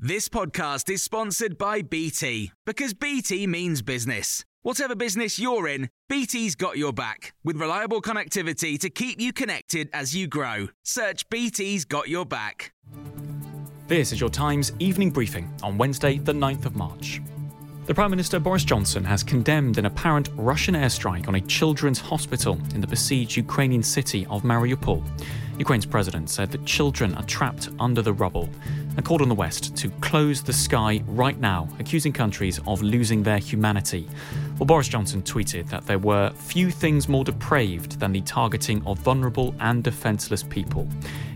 This podcast is sponsored by BT because BT means business. Whatever business you're in, BT's got your back with reliable connectivity to keep you connected as you grow. Search BT's got your back. This is your Times evening briefing on Wednesday, the 9th of March. The Prime Minister Boris Johnson has condemned an apparent Russian airstrike on a children's hospital in the besieged Ukrainian city of Mariupol. Ukraine's president said that children are trapped under the rubble and called on the West to close the sky right now, accusing countries of losing their humanity. Well, Boris Johnson tweeted that there were few things more depraved than the targeting of vulnerable and defenceless people.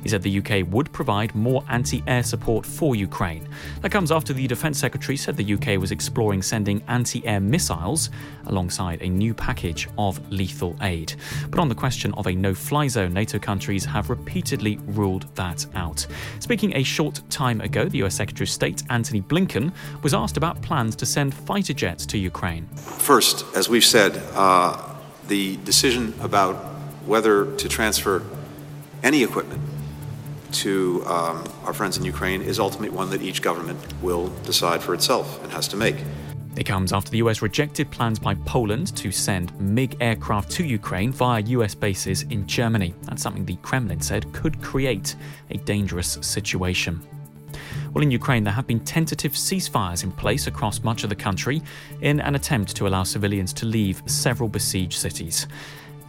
He said the UK would provide more anti air support for Ukraine. That comes after the Defence Secretary said the UK was exploring sending anti air missiles alongside a new package of lethal aid. But on the question of a no fly zone, NATO countries have repeatedly ruled that out. Speaking a short time ago, the US Secretary of State Antony Blinken was asked about plans to send fighter jets to Ukraine. First, as we've said, uh, the decision about whether to transfer any equipment to um, our friends in Ukraine is ultimately one that each government will decide for itself and has to make. It comes after the US rejected plans by Poland to send MiG aircraft to Ukraine via US bases in Germany. That's something the Kremlin said could create a dangerous situation. Well, in Ukraine, there have been tentative ceasefires in place across much of the country in an attempt to allow civilians to leave several besieged cities.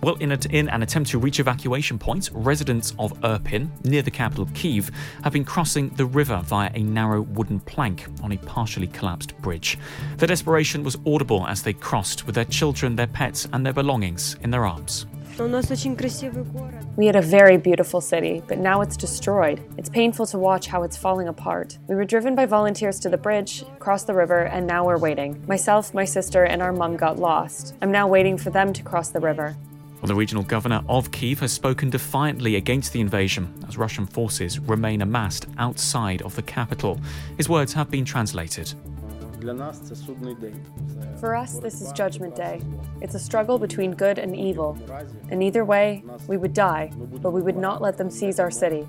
Well, in, a, in, an attempt to reach evacuation points, residents of Irpin, near the capital Kiev, have been crossing the river via a narrow wooden plank on a partially collapsed bridge. Their desperation was audible as they crossed with their children, their pets, and their belongings in their arms. We had a very beautiful city, but now it's destroyed. It's painful to watch how it's falling apart. We were driven by volunteers to the bridge, crossed the river, and now we're waiting. Myself, my sister, and our mum got lost. I'm now waiting for them to cross the river. Well, the regional governor of Kiev has spoken defiantly against the invasion as Russian forces remain amassed outside of the capital. His words have been translated. For us, this is Judgment Day. It's a struggle between good and evil. And either way, we would die, but we would not let them seize our city.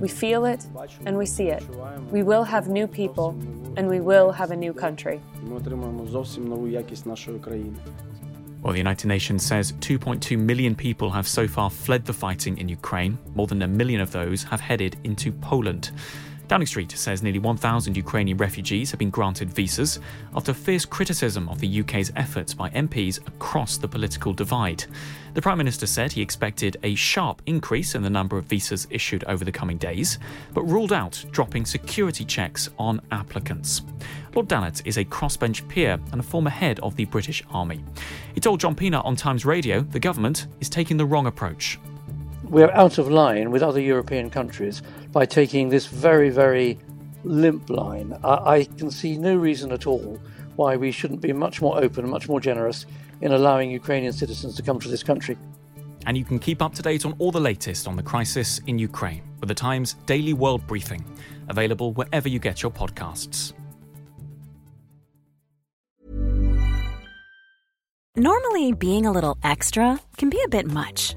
We feel it and we see it. We will have new people and we will have a new country. Well, the United Nations says 2.2 million people have so far fled the fighting in Ukraine. More than a million of those have headed into Poland. Downing Street says nearly 1,000 Ukrainian refugees have been granted visas after fierce criticism of the UK's efforts by MPs across the political divide. The Prime Minister said he expected a sharp increase in the number of visas issued over the coming days, but ruled out dropping security checks on applicants. Lord Dannatt is a crossbench peer and a former head of the British Army. He told John Pienaar on Times Radio the government is taking the wrong approach we're out of line with other European countries by taking this very, very limp line. I, I can see no reason at all why we shouldn't be much more open, much more generous in allowing Ukrainian citizens to come to this country. And you can keep up to date on all the latest on the crisis in Ukraine with the Times Daily World Briefing, available wherever you get your podcasts. Normally, being a little extra can be a bit much.